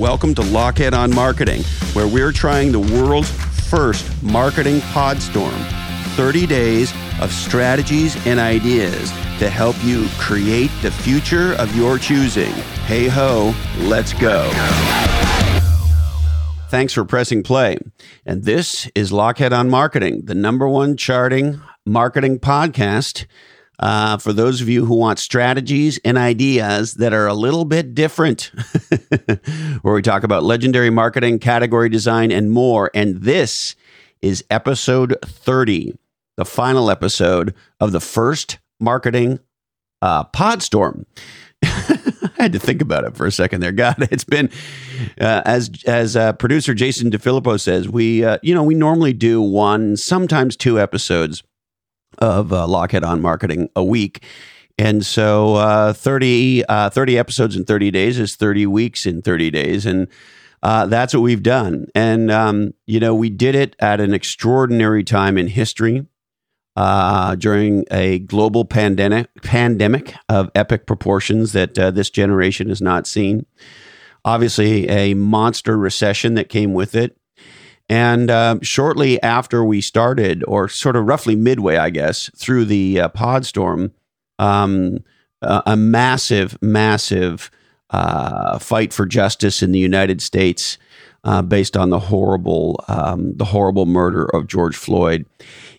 Welcome to Lochhead on Marketing, where we're trying the world's first marketing podstorm 30 days of strategies and ideas to help you create the future of your choosing. Hey ho, let's go. Thanks for pressing play. And this is Lochhead on Marketing, the number one charting marketing podcast uh, for those of you who want strategies and ideas that are a little bit different, where we talk about legendary marketing, category design, and more. And this is episode 30, the final episode of the first marketing uh, podstorm. I had to think about it for a second there. God, it's been uh, as as uh, producer Jason DeFilippo says. We uh, you know we normally do one, sometimes two episodes of uh, Lochhead on Marketing a week. And so uh, 30, uh, 30 episodes in 30 days is 30 weeks in 30 days. And uh, that's what we've done. And, um, you know, we did it at an extraordinary time in history uh, during a global pandemic, pandemic of epic proportions that uh, this generation has not seen. Obviously, a monster recession that came with it. And uh, shortly after we started, or sort of roughly midway, I guess, through the uh, podstorm, um, uh, a massive, massive uh, fight for justice in the United States, uh, based on the horrible, um, the horrible murder of George Floyd.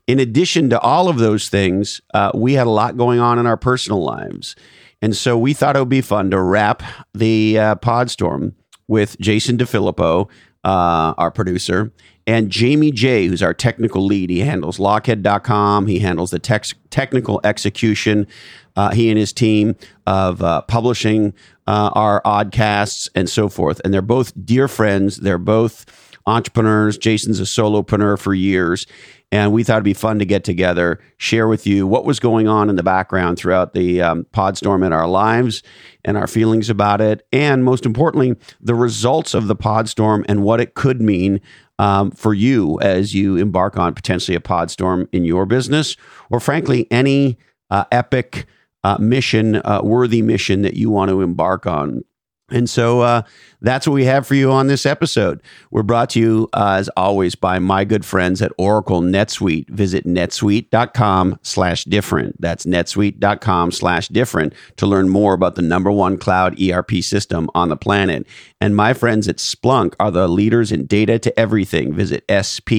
In addition to all of those things, uh, we had a lot going on in our personal lives, and so we thought it would be fun to wrap the podstorm with Jason DeFilippo uh, our producer, and Jamie J, who's our technical lead. He handles lochhead.com. He handles the tex- technical execution. Uh, he and his team of uh, publishing uh, our oddcasts and so forth. And they're both dear friends. They're both entrepreneurs. Jason's a solopreneur for years. And we thought it'd be fun to get together, share with you what was going on in the background throughout the um, podstorm in our lives and our feelings about it. And most importantly, the results of the podstorm and what it could mean um, for you as you embark on potentially a podstorm in your business or, frankly, any uh, epic uh, mission, uh, worthy mission that you want to embark on. And so uh, that's what we have for you on this episode. We're brought to you, uh, as always, by my good friends at Oracle NetSuite. Visit netsuite.com slash different. That's netsuite.com slash different to learn more about the number one cloud ERP system on the planet. And my friends at Splunk are the leaders in data to everything. Visit splunk.com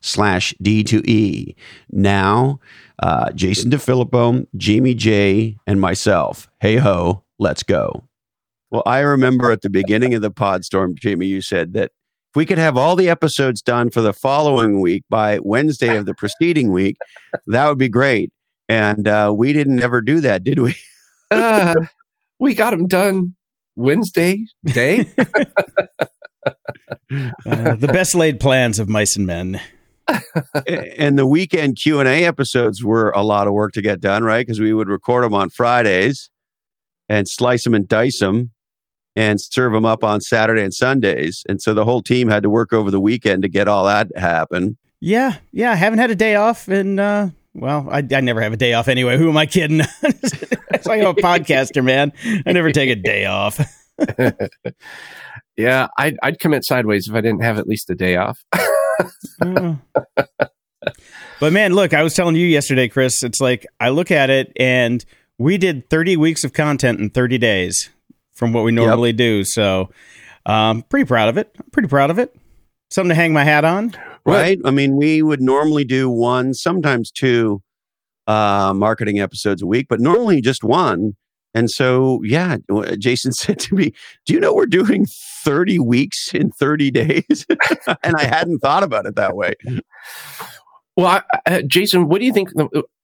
slash D2E. Now, uh, Jason DeFilippo, Jamie J, and myself. Hey ho let's go. Well, I remember at the beginning of the podstorm, Jamie, you said that if we could have all the episodes done for the following week by Wednesday of the preceding week, that would be great. And uh, we didn't ever do that, did we? uh, we got them done Wednesday day. uh, the best laid plans of mice and men. And the weekend Q and A episodes were a lot of work to get done, right? Because we would record them on Fridays and slice them and dice them and serve them up on Saturday and Sundays. And so the whole team had to work over the weekend to get all that to happen. Yeah, yeah. I haven't had a day off, and uh, well, I, I never have a day off anyway. Who am I kidding? it's like I'm a podcaster, man. I never take a day off. yeah, I'd, I'd commit sideways if I didn't have at least a day off. but man, look, I was telling you yesterday, Chris. It's like I look at it and we did 30 weeks of content in 30 days from what we normally yep. do. So, um, pretty proud of it. I'm Pretty proud of it. Something to hang my hat on. Right. I mean, we would normally do one, sometimes two uh, marketing episodes a week, but normally just one. And so, yeah, Jason said to me, Do you know we're doing 30 weeks in 30 days? and I hadn't thought about it that way. Well, I, uh, Jason, what do you think?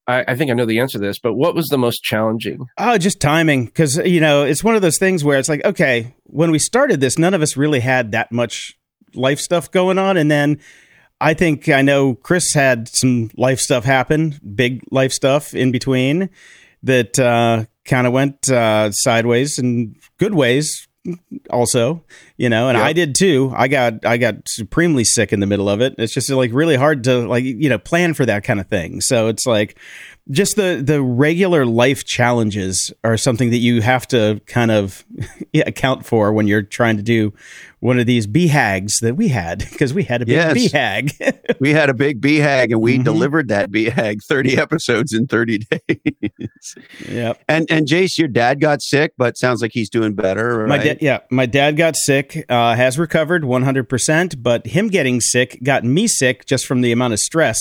I, I, think I know the answer to this, but what was the most challenging? Oh, just timing. Because, you know, it's one of those things where it's like, okay, when we started this, none of us really had that much life stuff going on. And then I think I know Chris had some life stuff happen, big life stuff in between that uh, kind of went uh, sideways and good ways also you know, and Yep. I did too. I got I got supremely sick in the middle of it. It's just like really hard to like you know plan for that kind of thing. So it's like just the the regular life challenges are something that you have to kind of account for when you're trying to do one of these BHAGs that we had because we had a big Yes. BHAG. We had a big BHAG and we Mhm. delivered that BHAG 30 episodes in 30 days. yeah. and and Jace, your dad got sick, but sounds like he's doing better. Right? My dad, yeah, my dad got sick, uh, has recovered 100%, but him getting sick got me sick just from the amount of stress.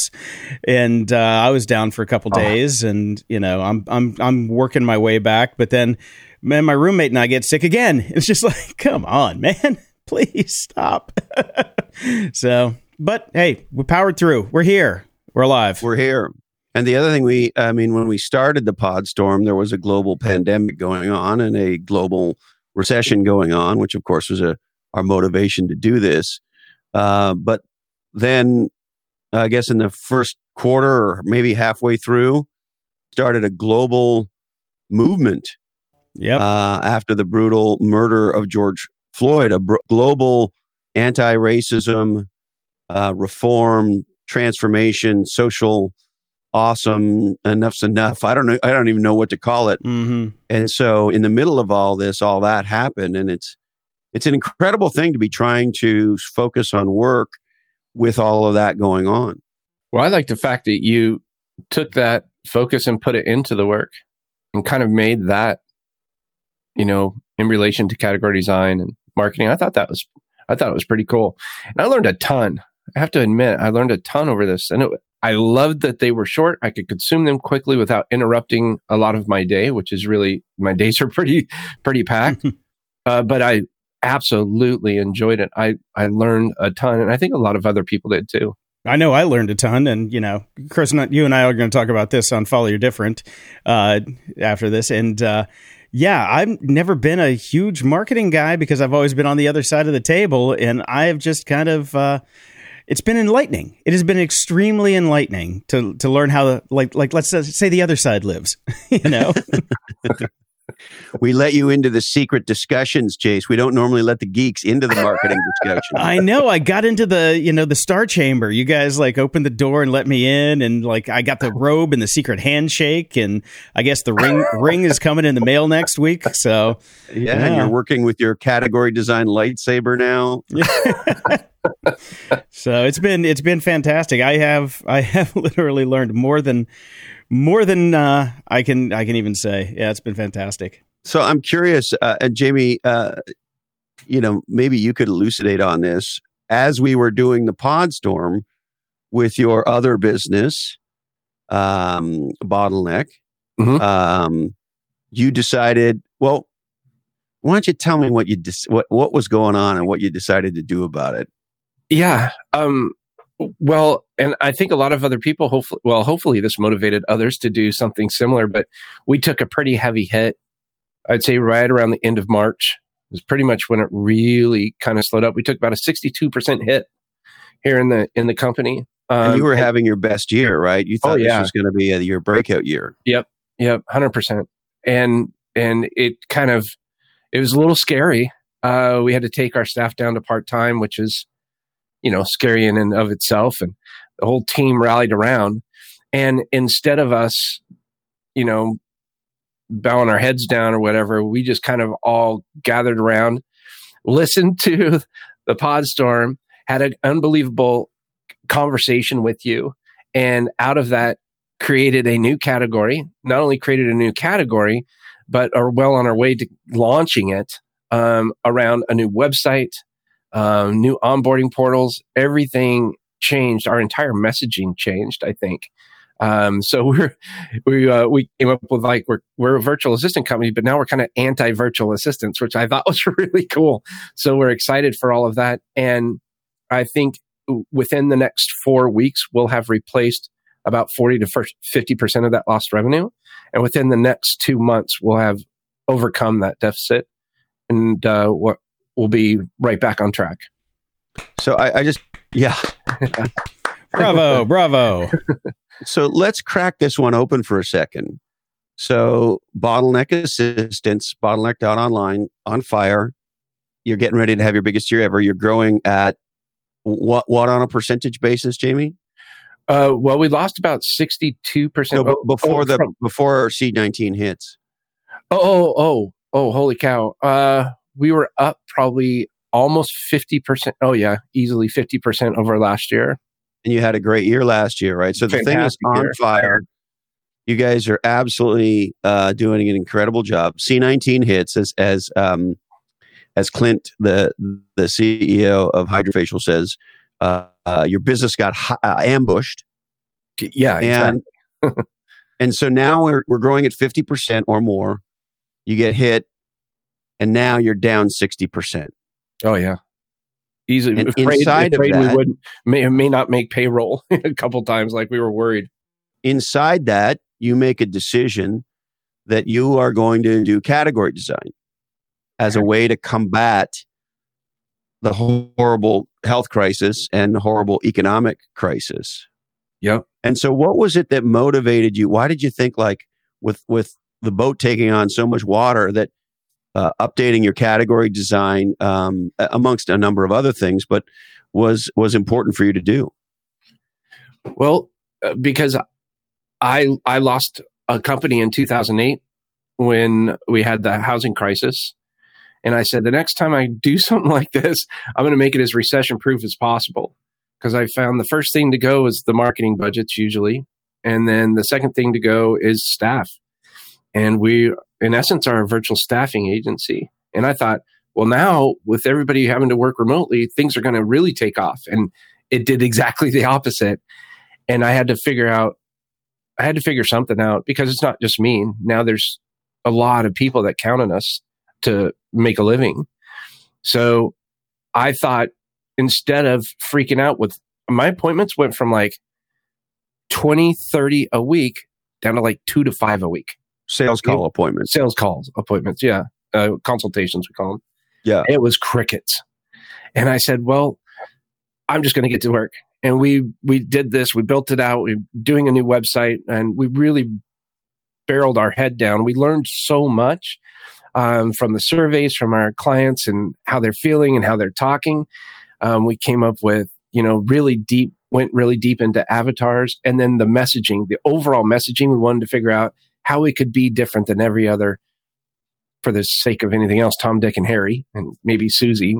And uh, I was down for a couple Oh. days and, you know, I'm I'm I'm working my way back, but then man, my roommate and I get sick again. It's just like, come on, man. Please stop. so, but hey, we powered through. We're here. We're alive. We're here. And the other thing we, I mean, when we started the pod storm, there was a global pandemic going on and a global recession going on, which of course was a our motivation to do this. Uh, but then, I guess in the first quarter or maybe halfway through, started a global movement Yep. uh, after the brutal murder of George Floyd, a br- global anti-racism, uh, reform, transformation, social, awesome. Enough's enough. I don't know. I don't even know what to call it. hmm And so, in the middle of all this, all that happened, and it's it's an incredible thing to be trying to focus on work with all of that going on. Well, I like the fact that you took that focus and put it into the work and kind of made that, you know, in relation to category design and marketing. I thought that was, I thought it was pretty cool. And I learned a ton. I have to admit, I learned a ton over this. And it, I loved that they were short. I could consume them quickly without interrupting a lot of my day, which is really, my days are pretty, pretty packed. uh, but I absolutely enjoyed it. I, I learned a ton. And I think a lot of other people did too. I know I learned a ton, and you know, Chris, and I- you and I are going to talk about this on Follow Your Different uh, after this, and uh, yeah, I've never been a huge marketing guy because I've always been on the other side of the table, and I have just kind of. It's been enlightening. It has been extremely enlightening to to learn how the like like let's say the other side lives. you know, We let you into the secret discussions, Jace. We don't normally let the geeks into the marketing discussion. I know. I got into the you know the star chamber. You guys like opened the door and let me in, and like I got the robe and the secret handshake, and I guess the ring ring is coming in the mail next week. So Yeah, and you're working with your category design lightsaber now. So it's been it's been fantastic. I have I have literally learned more than more than uh, I can I can even say. Yeah, it's been fantastic. So I'm curious, uh, and Jamie, uh, you know, maybe you could elucidate on this as we were doing the Podstorm with your other business, um, Bottleneck. Mhm. Um, you decided, well, why don't you tell me what you dis- what what was going on and what you decided to do about it? Yeah. Um, well, and I think a lot of other people, hopefully, well, hopefully this motivated others to do something similar, but we took a pretty heavy hit. I'd say right around the end of March It was pretty much when it really kind of slowed up. We took about a 62% hit here in the, in the company. And Um, you were and- having your best year, right? You Oh, thought yeah. this was going to be a, your breakout year. Yep. Yep, hundred percent. And and it kind of it was a little scary. Uh, we had to take our staff down to part time, which is you know scary in and of itself. And the whole team rallied around. And instead of us, you know, bowing our heads down or whatever, we just kind of all gathered around, listened to the pod storm, had an unbelievable conversation with you, and out of that created a new category. Not only created a new category, but are well on our way to launching it um, around a new website, um, new onboarding portals. Everything changed. Our entire messaging changed. I think. Um, so we're we uh, we came up with like we're we're a virtual assistant company, but now we're kind of anti virtual assistants, which I thought was really cool. So we're excited for all of that, and I think within the next four weeks we'll have replaced about 40 to 50% of that lost revenue. And within the next two months, we'll have overcome that deficit and uh, what we'll be right back on track. So I, I just, yeah. Bravo, bravo. So let's crack this one open for a second. So bottleneck assistance, bottleneck.online on fire. you're getting ready to have your biggest year ever. You're growing at what what on a percentage basis, Jamie? Uh, well, we lost about sixty-two percent before oh, the from, before C nineteen hits. Oh, oh, oh, oh! Holy cow! Uh, we were up probably almost fifty percent. Oh yeah, easily fifty percent over last year. And you had a great year last year, right? So the thing is on year. fire. You guys are absolutely uh, doing an incredible job. C nineteen hits as as um, as Clint, the the CEO of HydraFacial, says, uh, uh, your business got uh, ambushed. Yeah, and exactly. and so now we're we're growing at fifty percent or more. You get hit, and now you're down sixty percent. Oh yeah, easily. And afraid, inside afraid of that, we would may may not make payroll a couple times, like we were worried. Inside that, you make a decision that you are going to do category design as a way to combat the horrible health crisis and the horrible economic crisis. Yep. And so what was it that motivated you? Why did you think like with with the boat taking on so much water that uh, updating your category design um, amongst a number of other things but was was important for you to do? Well, uh, because I I lost a company in 2008 when we had the housing crisis and I said, the next time I do something like this, I'm going to make it as recession proof as possible. Because I found the first thing to go is the marketing budgets usually. And then the second thing to go is staff. And we, in essence, are a virtual staffing agency. And I thought, well, now with everybody having to work remotely, things are going to really take off. And it did exactly the opposite. And I had to figure out, I had to figure something out because it's not just me. Now there's a lot of people that count on us to make a living. So I thought instead of freaking out with my appointments went from like 20, 30 a week down to like two to five a week. Sales call it, appointments. Sales calls appointments. Yeah. Uh, consultations, we call them. Yeah. It was crickets. And I said, well, I'm just going to get to work. And we, we did this. We built it out. We're doing a new website and we really barreled our head down. We learned so much um, from the surveys from our clients and how they're feeling and how they're talking. Um, we came up with, you know, really deep, went really deep into avatars and then the messaging, the overall messaging. We wanted to figure out how we could be different than every other, for the sake of anything else, Tom, Dick, and Harry, and maybe Susie,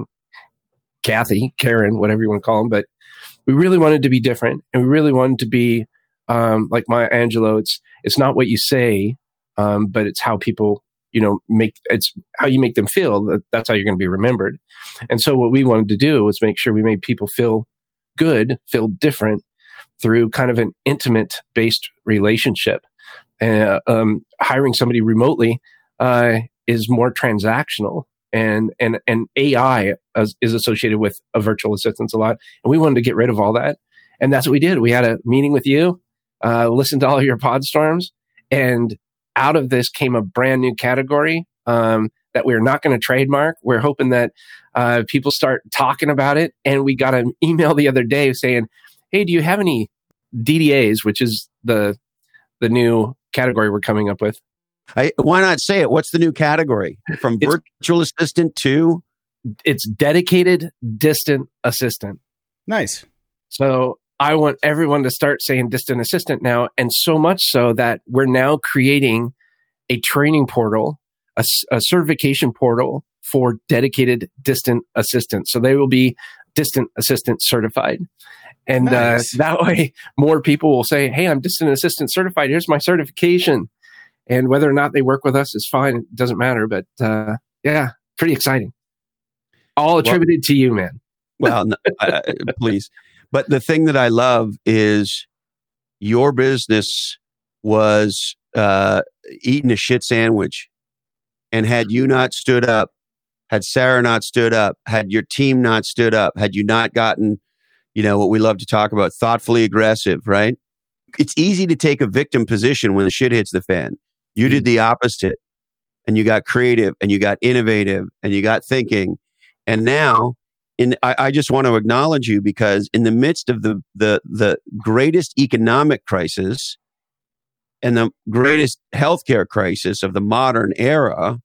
Kathy, Karen, whatever you want to call them. But we really wanted to be different and we really wanted to be um, like Maya Angelou. It's, it's not what you say, um, but it's how people you know make it's how you make them feel that that's how you're going to be remembered and so what we wanted to do was make sure we made people feel good feel different through kind of an intimate based relationship uh, um, hiring somebody remotely uh, is more transactional and and and ai is, is associated with a virtual assistants a lot. And we wanted to get rid of all that. And that's what we did. We had a meeting with you uh, listened to all your pod storms. And out of this came a brand new category um, that we're not going to trademark. We're hoping that uh, people start talking about it. And we got an email the other day saying, "Hey, do you have any DDAs, which is the the new category we're coming up with?" I, why not say it? What's the new category from it's, virtual assistant to? It's dedicated distant assistant. Nice. So I want everyone to start saying distant assistant now. And so much so that we're now creating a training portal, a, a certification portal for dedicated distant assistants. So they will be distant assistant certified. And uh, nice. uh, that way, more people will say, Hey, I'm distant assistant certified. Here's my certification. And whether or not they work with us is fine. It doesn't matter. But uh, yeah, pretty exciting. All attributed well, to you, man. well, no, uh, please. But the thing that I love is your business was uh, eating a shit sandwich. And had you not stood up, had Sarah not stood up, had your team not stood up, had you not gotten, you know, what we love to talk about, thoughtfully aggressive, right? It's easy to take a victim position when the shit hits the fan. You did mm-hmm. the opposite and you got creative and you got innovative and you got thinking. And now in I, I, just want to acknowledge you because in the midst of the the the greatest economic crisis and the greatest healthcare crisis of the modern era,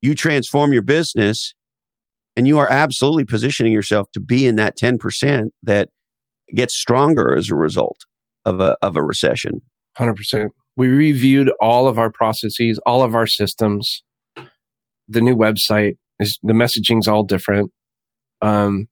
you transform your business And you are absolutely positioning yourself to be in that 10% that gets stronger as a result of a, of a recession. 100%. We reviewed all of our processes, all of our systems. The new website is the messaging's all different. Um,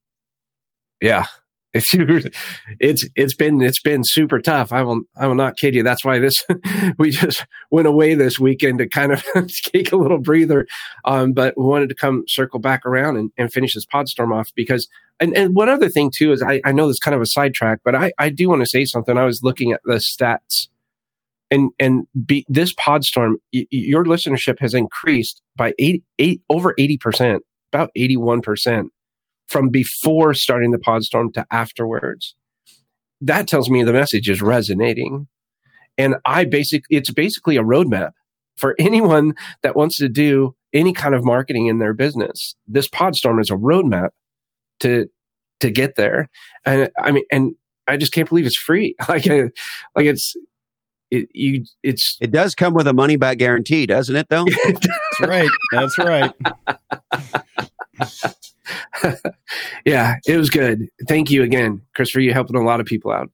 yeah, it's it's it's been it's been super tough. I will I will not kid you. That's why this we just went away this weekend to kind of take a little breather. Um, but we wanted to come circle back around and, and finish this podstorm off because and, and one other thing too is I, I know this kind of a sidetrack, but I, I do want to say something. I was looking at the stats and and be, this podstorm, y- your listenership has increased by eight, eight over eighty percent, about eighty one percent from before starting the podstorm to afterwards. That tells me the message is resonating. And I basically, it's basically a roadmap for anyone that wants to do any kind of marketing in their business. This podstorm is a roadmap to, to get there. And I mean, and I just can't believe it's free. Like, like it's, it, you, it's, it does come with a money back guarantee, doesn't it though? That's right. That's right. yeah, it was good. Thank you again, Chris, for you helping a lot of people out.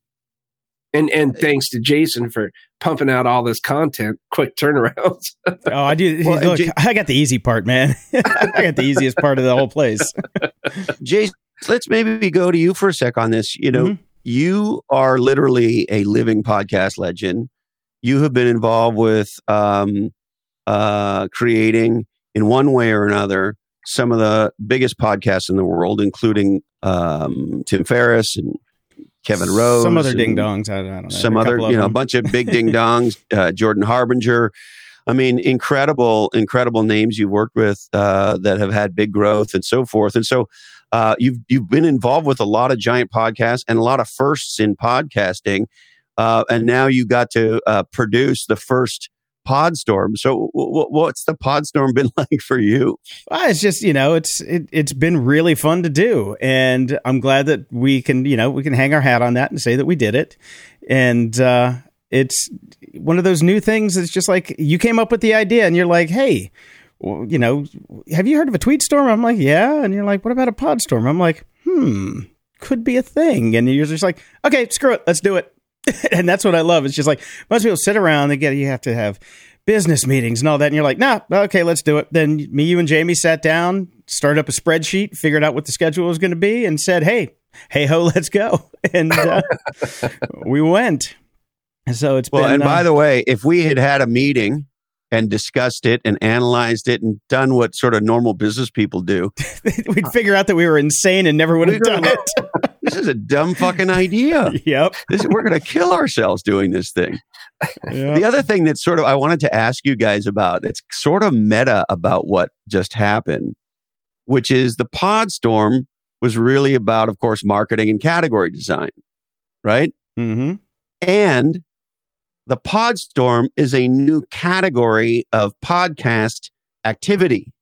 And and thanks to Jason for pumping out all this content, quick turnarounds. oh, I do. Well, Look, J- I got the easy part, man. I got the easiest part of the whole place. Jason, let's maybe go to you for a sec on this. You know, mm-hmm. you are literally a living podcast legend. You have been involved with um, uh, creating, in one way or another, some of the biggest podcasts in the world, including um, Tim Ferriss and Kevin Rose, some other ding dongs. I, I, don't know. Some other, you know, a bunch of big ding dongs. Uh, Jordan Harbinger. I mean, incredible, incredible names you've worked with uh, that have had big growth and so forth. And so, uh, you've you've been involved with a lot of giant podcasts and a lot of firsts in podcasting, uh, and now you got to uh, produce the first Podstorm. So, w- what's the Podstorm been like for you? Well, it's just you know, it's it, it's been really fun to do, and I'm glad that we can you know we can hang our hat on that and say that we did it, and uh, it's one of those new things. It's just like you came up with the idea, and you're like, hey. You know, have you heard of a tweet storm? I'm like, yeah. And you're like, what about a pod storm? I'm like, hmm, could be a thing. And you're just like, okay, screw it, let's do it. and that's what I love. It's just like most people sit around, they get you have to have business meetings and all that, and you're like, nah, okay, let's do it. Then me, you, and Jamie sat down, started up a spreadsheet, figured out what the schedule was going to be, and said, hey, hey ho, let's go, and uh, we went. So it's well. Been, and uh, by the way, if we had had a meeting and discussed it and analyzed it and done what sort of normal business people do, we'd figure out that we were insane and never would have done it. this is a dumb fucking idea. Yep. This, we're going to kill ourselves doing this thing. Yep. The other thing that sort of I wanted to ask you guys about, it's sort of meta about what just happened, which is the pod storm was really about, of course, marketing and category design, right? Mm-hmm. And the Podstorm is a new category of podcast activity.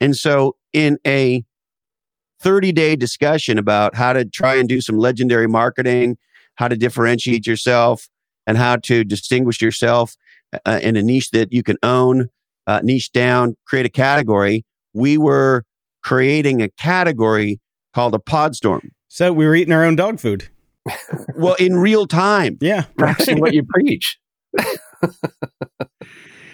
And so, in a 30 day discussion about how to try and do some legendary marketing, how to differentiate yourself, and how to distinguish yourself uh, in a niche that you can own, uh, niche down, create a category. We were creating a category called a Podstorm. So we were eating our own dog food well, in real time. Yeah. Practicing what you preach.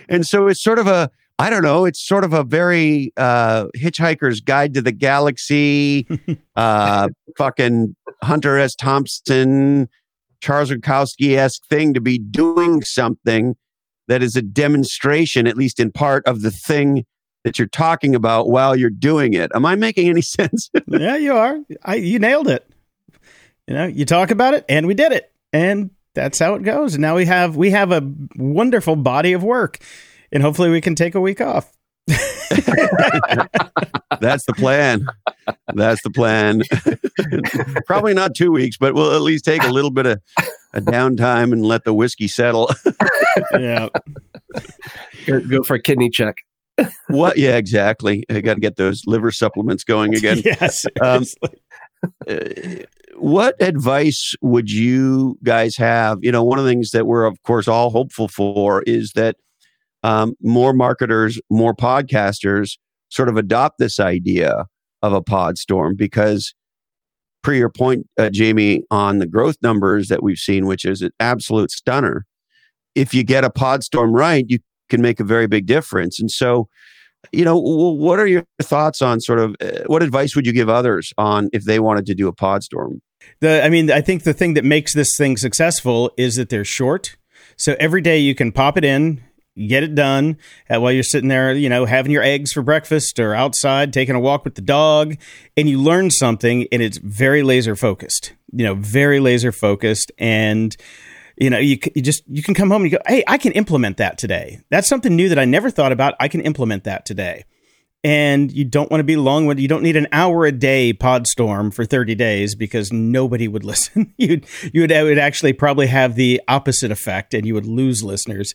and so it's sort of a, I don't know, it's sort of a very uh, Hitchhiker's Guide to the Galaxy, uh, fucking Hunter S. Thompson, Charles Bukowski esque thing to be doing something that is a demonstration, at least in part, of the thing that you're talking about while you're doing it. Am I making any sense? yeah, you are. I, you nailed it. You know, you talk about it and we did it. And that's how it goes. And now we have we have a wonderful body of work. And hopefully we can take a week off. That's the plan. That's the plan. Probably not two weeks, but we'll at least take a little bit of a downtime and let the whiskey settle. yeah. Go, go for a kidney check. what? Yeah, exactly. I got to get those liver supplements going again. yes. Um, uh, what advice would you guys have? You know, one of the things that we're, of course, all hopeful for is that um, more marketers, more podcasters sort of adopt this idea of a pod storm because per your point, uh, Jamie, on the growth numbers that we've seen, which is an absolute stunner. If you get a pod storm right, you can make a very big difference. And so, you know, what are your thoughts on sort of uh, what advice would you give others on if they wanted to do a pod storm? The, I mean, I think the thing that makes this thing successful is that they're short. So every day you can pop it in, get it done uh, while you're sitting there, you know, having your eggs for breakfast or outside taking a walk with the dog, and you learn something, and it's very laser focused. You know, very laser focused, and you know, you, you just you can come home and you go, hey, I can implement that today. That's something new that I never thought about. I can implement that today and you don't want to be long. You don't need an hour a day pod storm for 30 days because nobody would listen. You'd, you would, would actually probably have the opposite effect and you would lose listeners.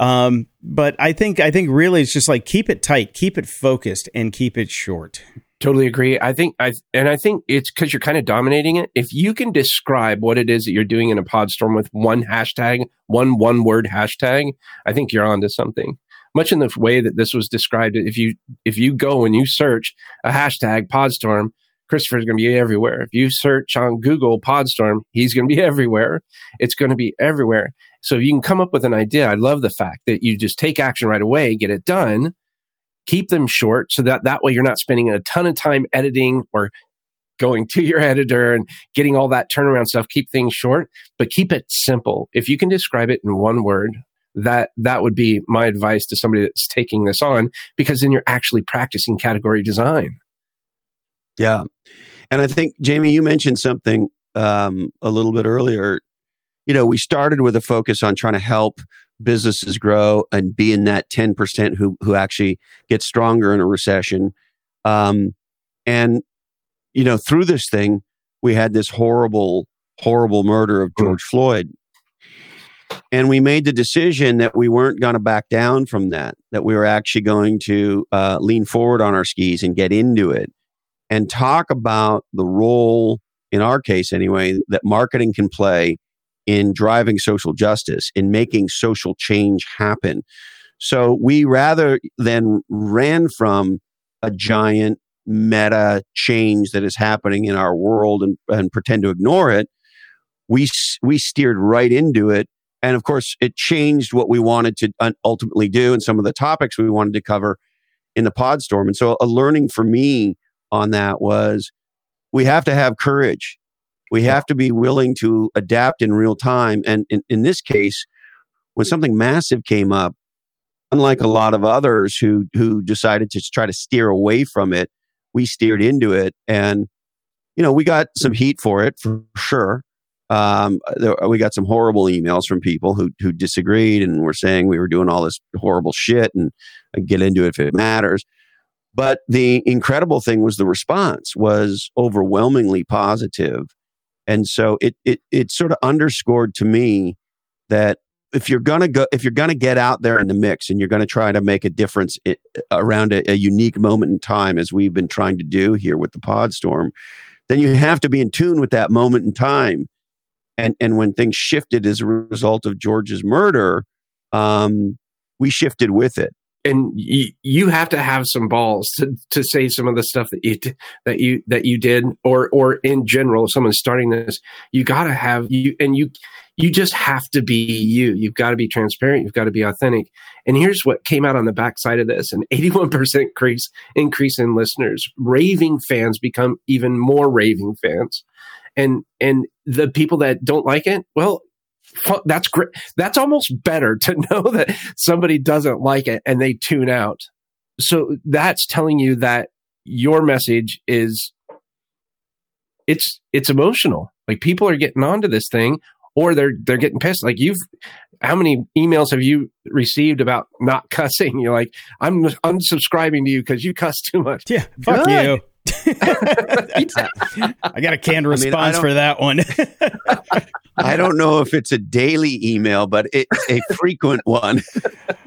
Um, but I think, I think really it's just like keep it tight, keep it focused and keep it short. Totally agree. I think I and I think it's because you're kind of dominating it. If you can describe what it is that you're doing in a pod storm with one hashtag, one one word hashtag, I think you're onto something much in the way that this was described. If you if you go and you search a hashtag Podstorm, Christopher's going to be everywhere. If you search on Google Podstorm, he's going to be everywhere. It's going to be everywhere. So you can come up with an idea. I love the fact that you just take action right away, get it done, keep them short so that that way you're not spending a ton of time editing or going to your editor and getting all that turnaround stuff. Keep things short, but keep it simple. If you can describe it in one word, that that would be my advice to somebody that's taking this on because then you're actually practicing category design. Yeah. And I think Jamie, you mentioned something um, a little bit earlier. You know, we started with a focus on trying to help businesses grow and be in that 10% who, who actually get stronger in a recession. Um, and, you know, through this thing, we had this horrible, horrible murder of. George. Floyd. And we made the decision that we weren't going to back down from that, that we were actually going to uh, lean forward on our skis and get into it and talk about the role, in our case anyway, that marketing can play in driving social justice, in making social change happen. So we rather than ran from a giant meta change that is happening in our world and, and pretend to ignore it, we we steered right into it and of course, it changed what we wanted to ultimately do and some of the topics we wanted to cover in the pod storm. And so a learning for me on that was we have to have courage. We have to be willing to adapt in real time. And in, in this case, when something massive came up, unlike a lot of others who who decided to try to steer away from it, we steered into it. And, you know, we got some heat for it for sure um, there, we got some horrible emails from people who who disagreed and were saying we were doing all this horrible shit and I get into it if it matters. But the incredible thing was the response was overwhelmingly positive. And so it it it sort of underscored to me that if you're gonna go if you're gonna get out there in the mix and you're gonna try to make a difference it, around a, a unique moment in time as we've been trying to do here with the Podstorm, then you have to be in tune with that moment in time and and when things shifted as a result of George's murder, um, we shifted with it. And you, you have to have some balls to, to say some of the stuff that you that you that you did, or or in general, if someone's starting this, you got to have you, and you you just have to be you. You've got to be transparent. You've got to be authentic. And here's what came out on the backside of this: an 81% increase increase in listeners. Raving fans become even more raving fans and and the people that don't like it well that's great that's almost better to know that somebody doesn't like it and they tune out. So that's telling you that your message is it's it's emotional. Like people are getting onto this thing or they're they're getting pissed. Like you've how many emails have you received about not cussing? You're like i'm unsubscribing to you because you cuss too much. Yeah. Fuck Good. you I got a canned response I mean, for that one. I don't know if it's a daily email, but it's a frequent one.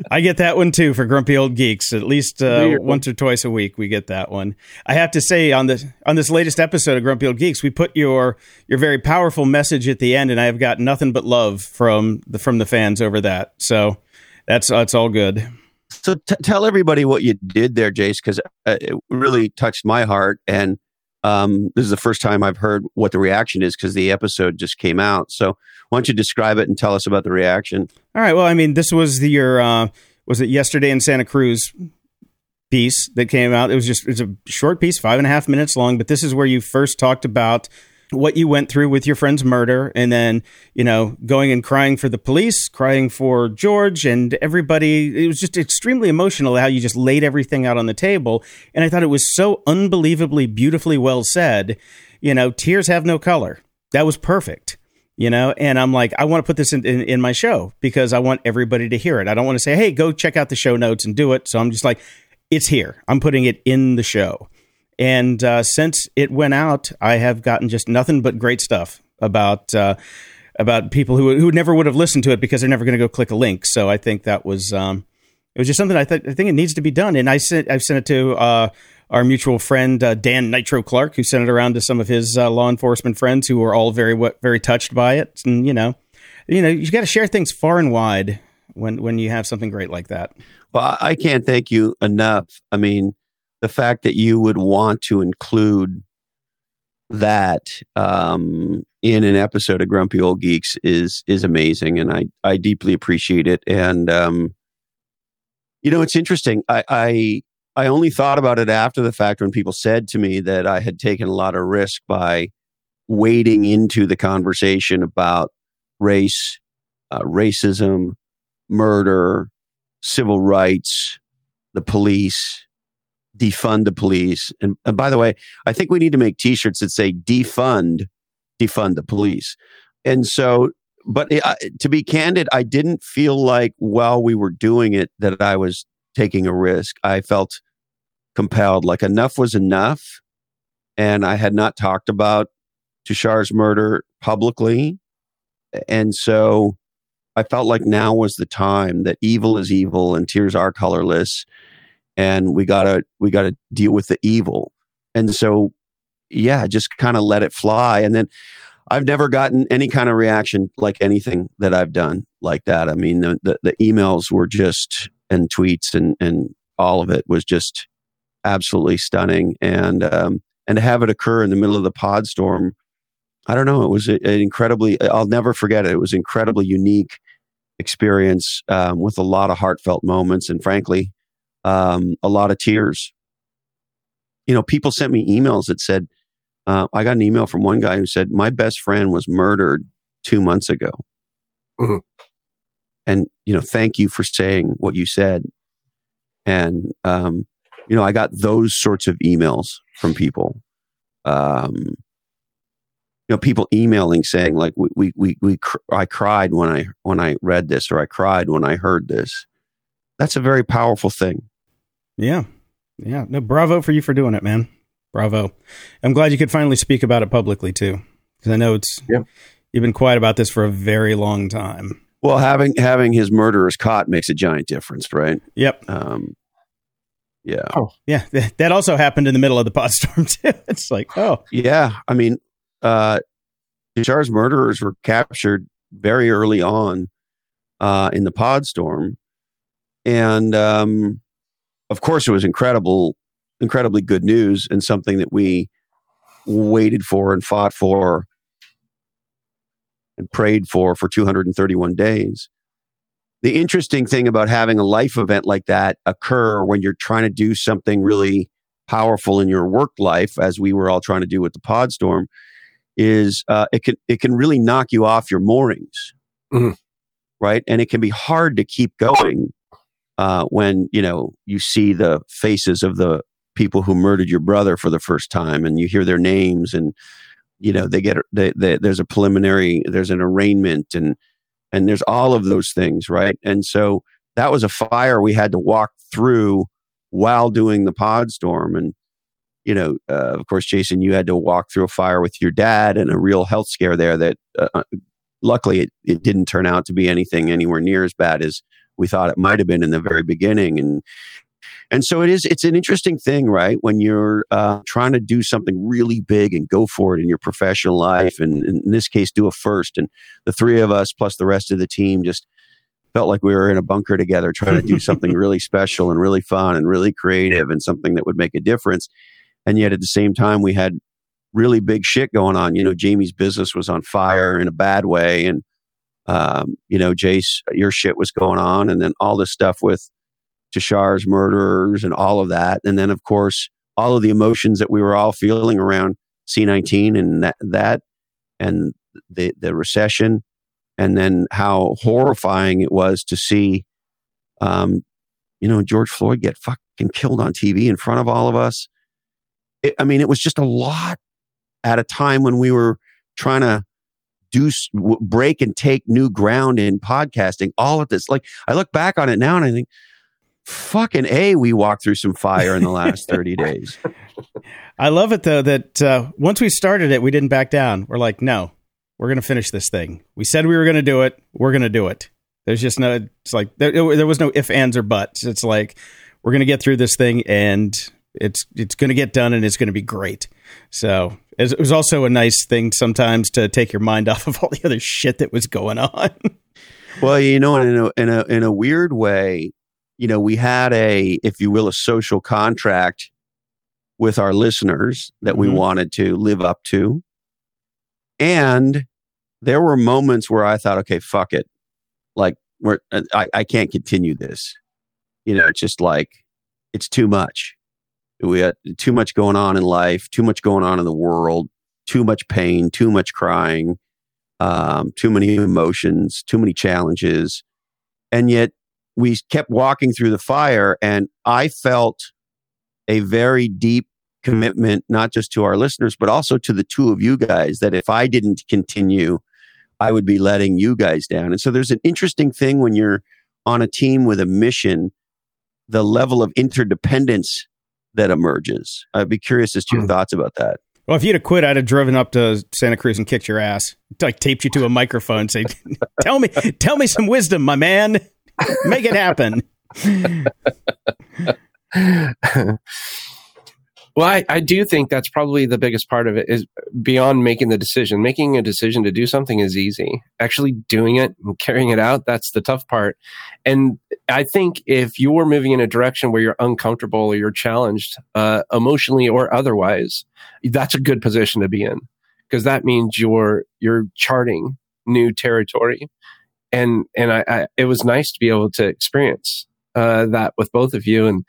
I get that one too for grumpy old geeks. At least uh, once or twice a week, we get that one. I have to say on this on this latest episode of Grumpy Old Geeks, we put your your very powerful message at the end, and I've got nothing but love from the from the fans over that. So that's that's all good. So t- tell everybody what you did there, Jace, because uh, it really touched my heart. And um, this is the first time I've heard what the reaction is because the episode just came out. So why don't you describe it and tell us about the reaction? All right. Well, I mean, this was the your uh, was it yesterday in Santa Cruz piece that came out. It was just it's a short piece, five and a half minutes long, but this is where you first talked about what you went through with your friend's murder and then you know going and crying for the police crying for george and everybody. It was just extremely emotional how you just laid everything out on the table. And i thought it was so unbelievably beautifully well said. You know tears have no color. That was perfect you know? And i'm like i want to put this in, in, in my show because i want everybody to hear it. I don't want to say hey go check out the show notes and do it. So i'm just like it's here. I'm putting it in the show and uh, since it went out, I have gotten just nothing but great stuff about uh, about people who who never would have listened to it because they're never going to go click a link. So I think that was um, it was just something I, th- I think it needs to be done. And I sent I've sent it to uh, our mutual friend uh, Dan Nitro Clark, who sent it around to some of his uh, law enforcement friends who were all very very touched by it. And you know, you know, you got to share things far and wide when when you have something great like that. Well, I can't thank you enough. I mean the fact that you would want to include that um, in an episode of Grumpy Old Geeks is is amazing, and I I deeply appreciate it. And um, you know, it's interesting. I, I I only thought about it after the fact when people said to me that I had taken a lot of risk by wading into the conversation about race, uh, racism, murder, civil rights, the police, defund the police. And, and by the way, I think we need to make T-shirts that say defund, defund the police. And so, but to be candid, I didn't feel like while we were doing it that I was taking a risk. I felt compelled, like enough was enough, and I had not talked about Tushar's murder publicly, and so I felt like now was the time that evil is evil and tears are colorless and we gotta we gotta deal with the evil. And so yeah just kind of let it fly. And then i've never gotten any kind of reaction like anything that i've done like that. I mean the, the, the emails were just and tweets and and all of it was just absolutely stunning. And um and to have it occur in the middle of the pod storm i don't know it was an incredibly i'll never forget it. It was incredibly unique experience um, with a lot of heartfelt moments. And frankly um, a lot of tears. You know, people sent me emails that said, uh, I got an email from one guy who said, My best friend was murdered two months ago. Mm-hmm. And, you know, thank you for saying what you said. And, um, you know, I got those sorts of emails from people. Um, you know, people emailing saying like, we, we, we, we cr- I cried when I, when I read this or I cried when I heard this. That's a very powerful thing. Yeah. Yeah. No, bravo for you for doing it, man. Bravo. I'm glad you could finally speak about it publicly too. Because I know it's yeah. you've been quiet about this for a very long time. Well, having having his murderers caught makes a giant difference, right? Yep. Um, yeah. Oh, yeah. That also happened in the middle of the pod storm too. It's like, oh, yeah. I mean, uh, Tushar's murderers were captured very early on uh, in the pod storm, and um, of course, it was incredible, incredibly good news and something that we waited for and fought for and prayed for for 231 days. The interesting thing about having a life event like that occur when you're trying to do something really powerful in your work life, as we were all trying to do with the Podstorm, is uh, it can it can really knock you off your moorings, mm-hmm. right? And it can be hard to keep going uh, when you know you see the faces of the people who murdered your brother for the first time, and you hear their names, and you know they get they, they, there's a preliminary, there's an arraignment, and and there's all of those things, right? And so that was a fire we had to walk through while doing the pod storm, and you know, uh, of course, Jason, you had to walk through a fire with your dad and a real health scare there that. Uh, uh luckily, it, it didn't turn out to be anything anywhere near as bad as we thought it might have been in the very beginning and and so it is it's an interesting thing right when you're uh, trying to do something really big and go for it in your professional life and in this case do a first and the three of us plus the rest of the team just felt like we were in a bunker together trying to do something really special and really fun and really creative and something that would make a difference. And yet at the same time, we had really big shit going on. You know, Jamie's business was on fire in a bad way. And, um, you know, Jace, your shit was going on. And then all this stuff with Tushar's murderers and all of that. And then, of course, all of the emotions that we were all feeling around C19 and that, that and the, the recession and then how horrifying it was to see, um, you know, George Floyd get fucking killed on TV in front of all of us. It, I mean, it was just a lot at a time when we were trying to do break and take new ground in podcasting. All of this, like, I look back on it now and I think, fucking a, we walked through some fire in the last thirty days. I love it though that uh, once we started it, we didn't back down. We're like, no, we're going to finish this thing. We said we were going to do it. We're going to do it. There's just no, it's like, there, there was no if, ands, or buts. It's like, we're going to get through this thing and it's, it's going to get done and it's going to be great. So it was also a nice thing sometimes to take your mind off of all the other shit that was going on. well, you know, in a, in a, in a weird way, you know, we had a, if you will, a social contract with our listeners that we mm-hmm. wanted to live up to. And there were moments where I thought, okay, fuck it. Like, we're, I, I can't continue this. You know, it's just like, it's too much. We had too much going on in life, too much going on in the world, too much pain, too much crying, um, too many emotions, too many challenges. And yet we kept walking through the fire, and I felt a very deep commitment, not just to our listeners, but also to the two of you guys, that if I didn't continue, I would be letting you guys down. And so there's an interesting thing when you're on a team with a mission, the level of interdependence that emerges. I'd be curious as to your hmm. thoughts about that. Well, if you'd have quit, I'd have driven up to Santa Cruz and kicked your ass. Like taped you to a microphone, say, "Tell me, tell me some wisdom, my man. Make it happen." Well, I, I do think that's probably the biggest part of it is beyond making the decision. Making a decision to do something is easy. Actually doing it and carrying it out, that's the tough part. And I think if you're moving in a direction where you're uncomfortable or you're challenged, uh, emotionally or otherwise, that's a good position to be in because that means you're, you're charting new territory. And, and I, I, it was nice to be able to experience uh, that with both of you, and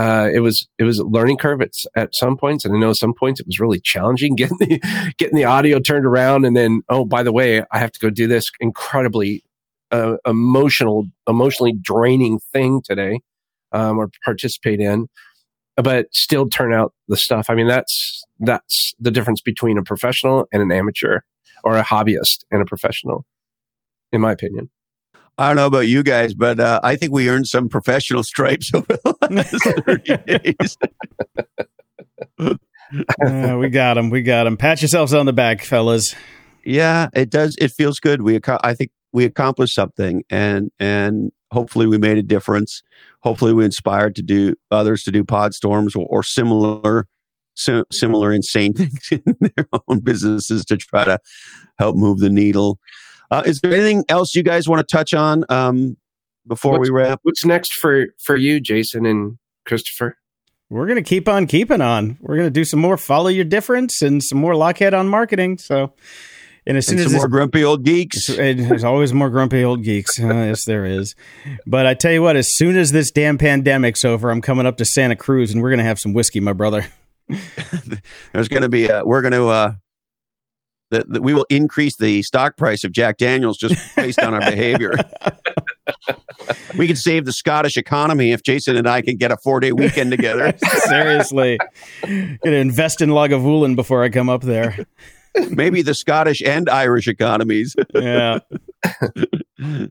uh, it was it was a learning curve at, at some points, and I know at some points it was really challenging getting the getting the audio turned around, and then oh by the way, I have to go do this incredibly uh, emotional, emotionally draining thing today, um, or participate in, but still turn out the stuff. I mean, that's that's the difference between a professional and an amateur, or a hobbyist and a professional, in my opinion. I don't know about you guys, but uh, I think we earned some professional stripes over the last 30 days. uh, we got them. We got them. Pat yourselves on the back, fellas. Yeah, it does. It feels good. We, I think we accomplished something, and and hopefully we made a difference. Hopefully we inspired to do others to do pod storms or, or similar similar insane things in their own businesses to try to help move the needle. Uh, is there anything else you guys want to touch on um, before what's, we wrap? What's next for for you, Jason and Christopher? We're gonna keep on keeping on. We're gonna do some more follow your difference and some more Lochhead on marketing. So, and as soon and as more grumpy old geeks, there's always more grumpy old geeks. Uh, yes, there is. But I tell you what, as soon as this damn pandemic's over, I'm coming up to Santa Cruz and we're gonna have some whiskey, my brother. there's gonna be a, we're gonna uh, that, that we will increase the stock price of Jack Daniels just based on our behavior. we could save the Scottish economy if Jason and I can get a four day weekend together. Seriously. Gonna invest in Lagavulin before I come up there. Maybe the Scottish and Irish economies. yeah.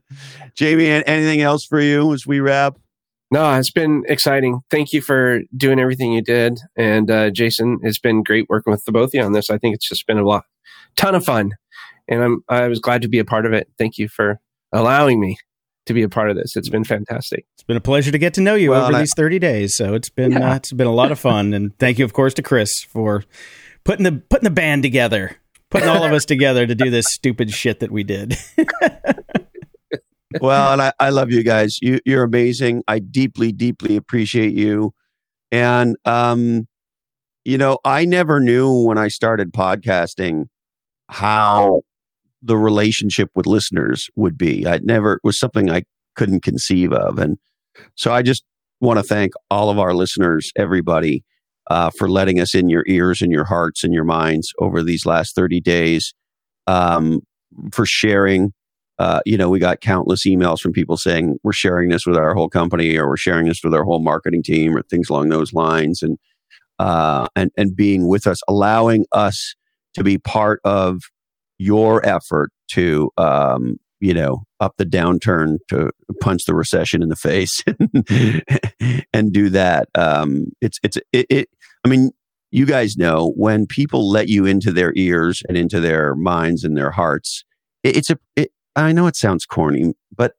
Jamie, anything else for you as we wrap? No, it's been exciting. Thank you for doing everything you did. And uh, Jason, it's been great working with the both of you on this. I think it's just been a lot, ton of fun, and I'm I was glad to be a part of it. Thank you for allowing me to be a part of this. It's been fantastic. It's been a pleasure to get to know you well, over these 30 days. So it's been yeah. uh, it's been a lot of fun, and thank you, of course, to Chris for putting the putting the band together, putting all of us together to do this stupid shit that we did. well, and I, I love you guys. You, you're amazing. I deeply, deeply appreciate you. And, um, you know, I never knew when I started podcasting how the relationship with listeners would be. I never it was something I couldn't conceive of, and so I just want to thank all of our listeners, everybody, uh, for letting us in your ears and your hearts and your minds over these last thirty days. Um, for sharing, uh, you know, we got countless emails from people saying we're sharing this with our whole company, or we're sharing this with our whole marketing team, or things along those lines, and uh, and and being with us, allowing us to be part of your effort to um, you know up the downturn to punch the recession in the face and do that. Um, it's it's it, it, i mean you guys know when people let you into their ears and into their minds and their hearts it, it's a it, i know it sounds corny but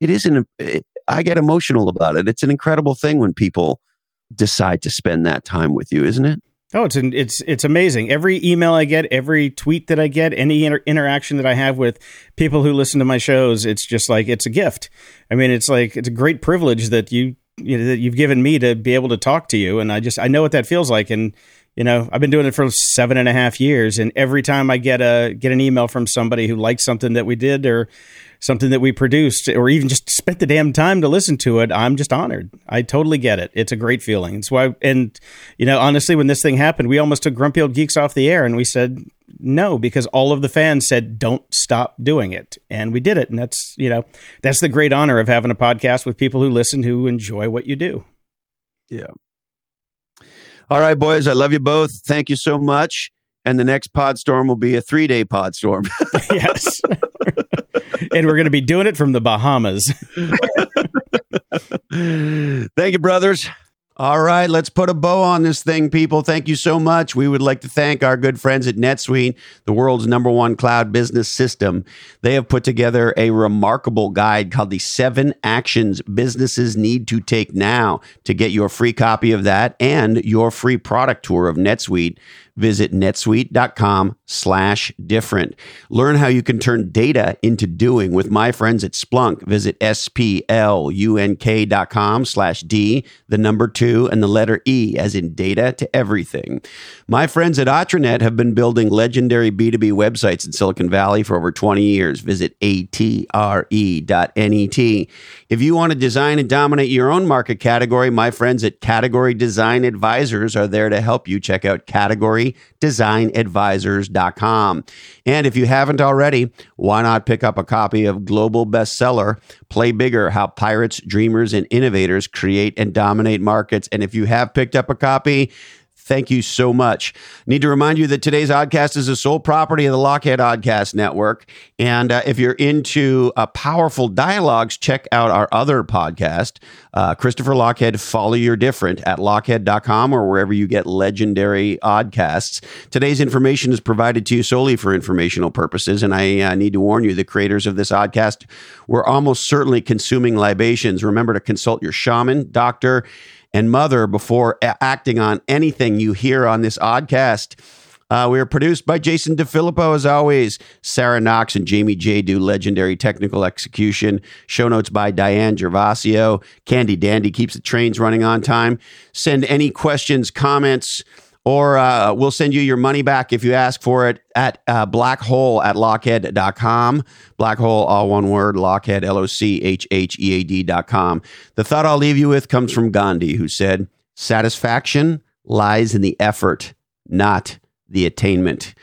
it isn't a, i get emotional about it. It's an incredible thing when people decide to spend that time with you isn't it Oh, it's an, it's it's amazing. Every email I get, every tweet that I get, any inter- interaction that I have with people who listen to my shows, it's just like it's a gift. I mean, it's like it's a great privilege that you, you know, that you've given me to be able to talk to you, and I just I know what that feels like, and you know I've been doing it for seven and a half years, and every time I get a get an email from somebody who likes something that we did or something that we produced or even just spent the damn time to listen to it, I'm just honored. I totally get it. It's a great feeling. It's why, and you know, honestly, when this thing happened, we almost took Grumpy Old Geeks off the air, and we said no because all of the fans said don't stop doing it, and we did it. And that's you know, that's the great honor of having a podcast with people who listen who enjoy what you do. Yeah. All right, boys. I love you both. Thank you so much. And the next pod storm will be a three day pod storm. yes. and we're going to be doing it from the Bahamas. Thank you, brothers. All right, let's put a bow on this thing, people. Thank you so much. We would like to thank our good friends at NetSuite, the world's number one cloud business system. They have put together a remarkable guide called The Seven Actions Businesses Need to Take Now. To get your free copy of that and your free product tour of NetSuite, visit netsuite.com slash different. Learn how you can turn data into doing with my friends at Splunk. Visit splunk.com slash D, the number two, and the letter E, as in data to everything. My friends at Atranet have been building legendary B2B websites in Silicon Valley for over 20 years. Visit atre.net. If you want to design and dominate your own market category, my friends at Category Design Advisors are there to help you. Check out categorydesignadvisors.com. And if you haven't already, why not pick up a copy of global bestseller Play Bigger How Pirates, Dreamers, and Innovators Create and Dominate Markets? And if you have picked up a copy, Thank you so much. Need to remind you that today's Oddcast is a sole property of the Lochhead Oddcast Network. And uh, if you're into uh, powerful dialogues, check out our other podcast, uh, Christopher Lochhead, Follow Your Different at lochhead.com or wherever you get legendary Oddcasts. Today's information is provided to you solely for informational purposes. And I uh, need to warn you, the creators of this Oddcast were almost certainly consuming libations. Remember to consult your shaman, doctor, and mother before a- acting on anything you hear on this oddcast. Uh, we are produced by Jason DeFilippo, as always. Sarah Knox and Jamie J do legendary technical execution. Show notes by Diane Gervasio. Candy Dandy keeps the trains running on time. Send any questions, comments, or uh, we'll send you your money back if you ask for it at uh, blackhole at lochhead.com. Blackhole, all one word, lochhead, L O C H H E A D.com. The thought I'll leave you with comes from Gandhi, who said, Satisfaction lies in the effort, not the attainment.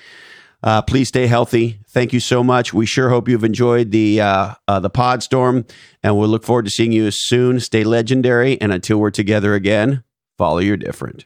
Uh, please stay healthy. Thank you so much. We sure hope you've enjoyed the uh, uh, the pod storm, and we'll look forward to seeing you soon. Stay legendary, and until we're together again, follow your different.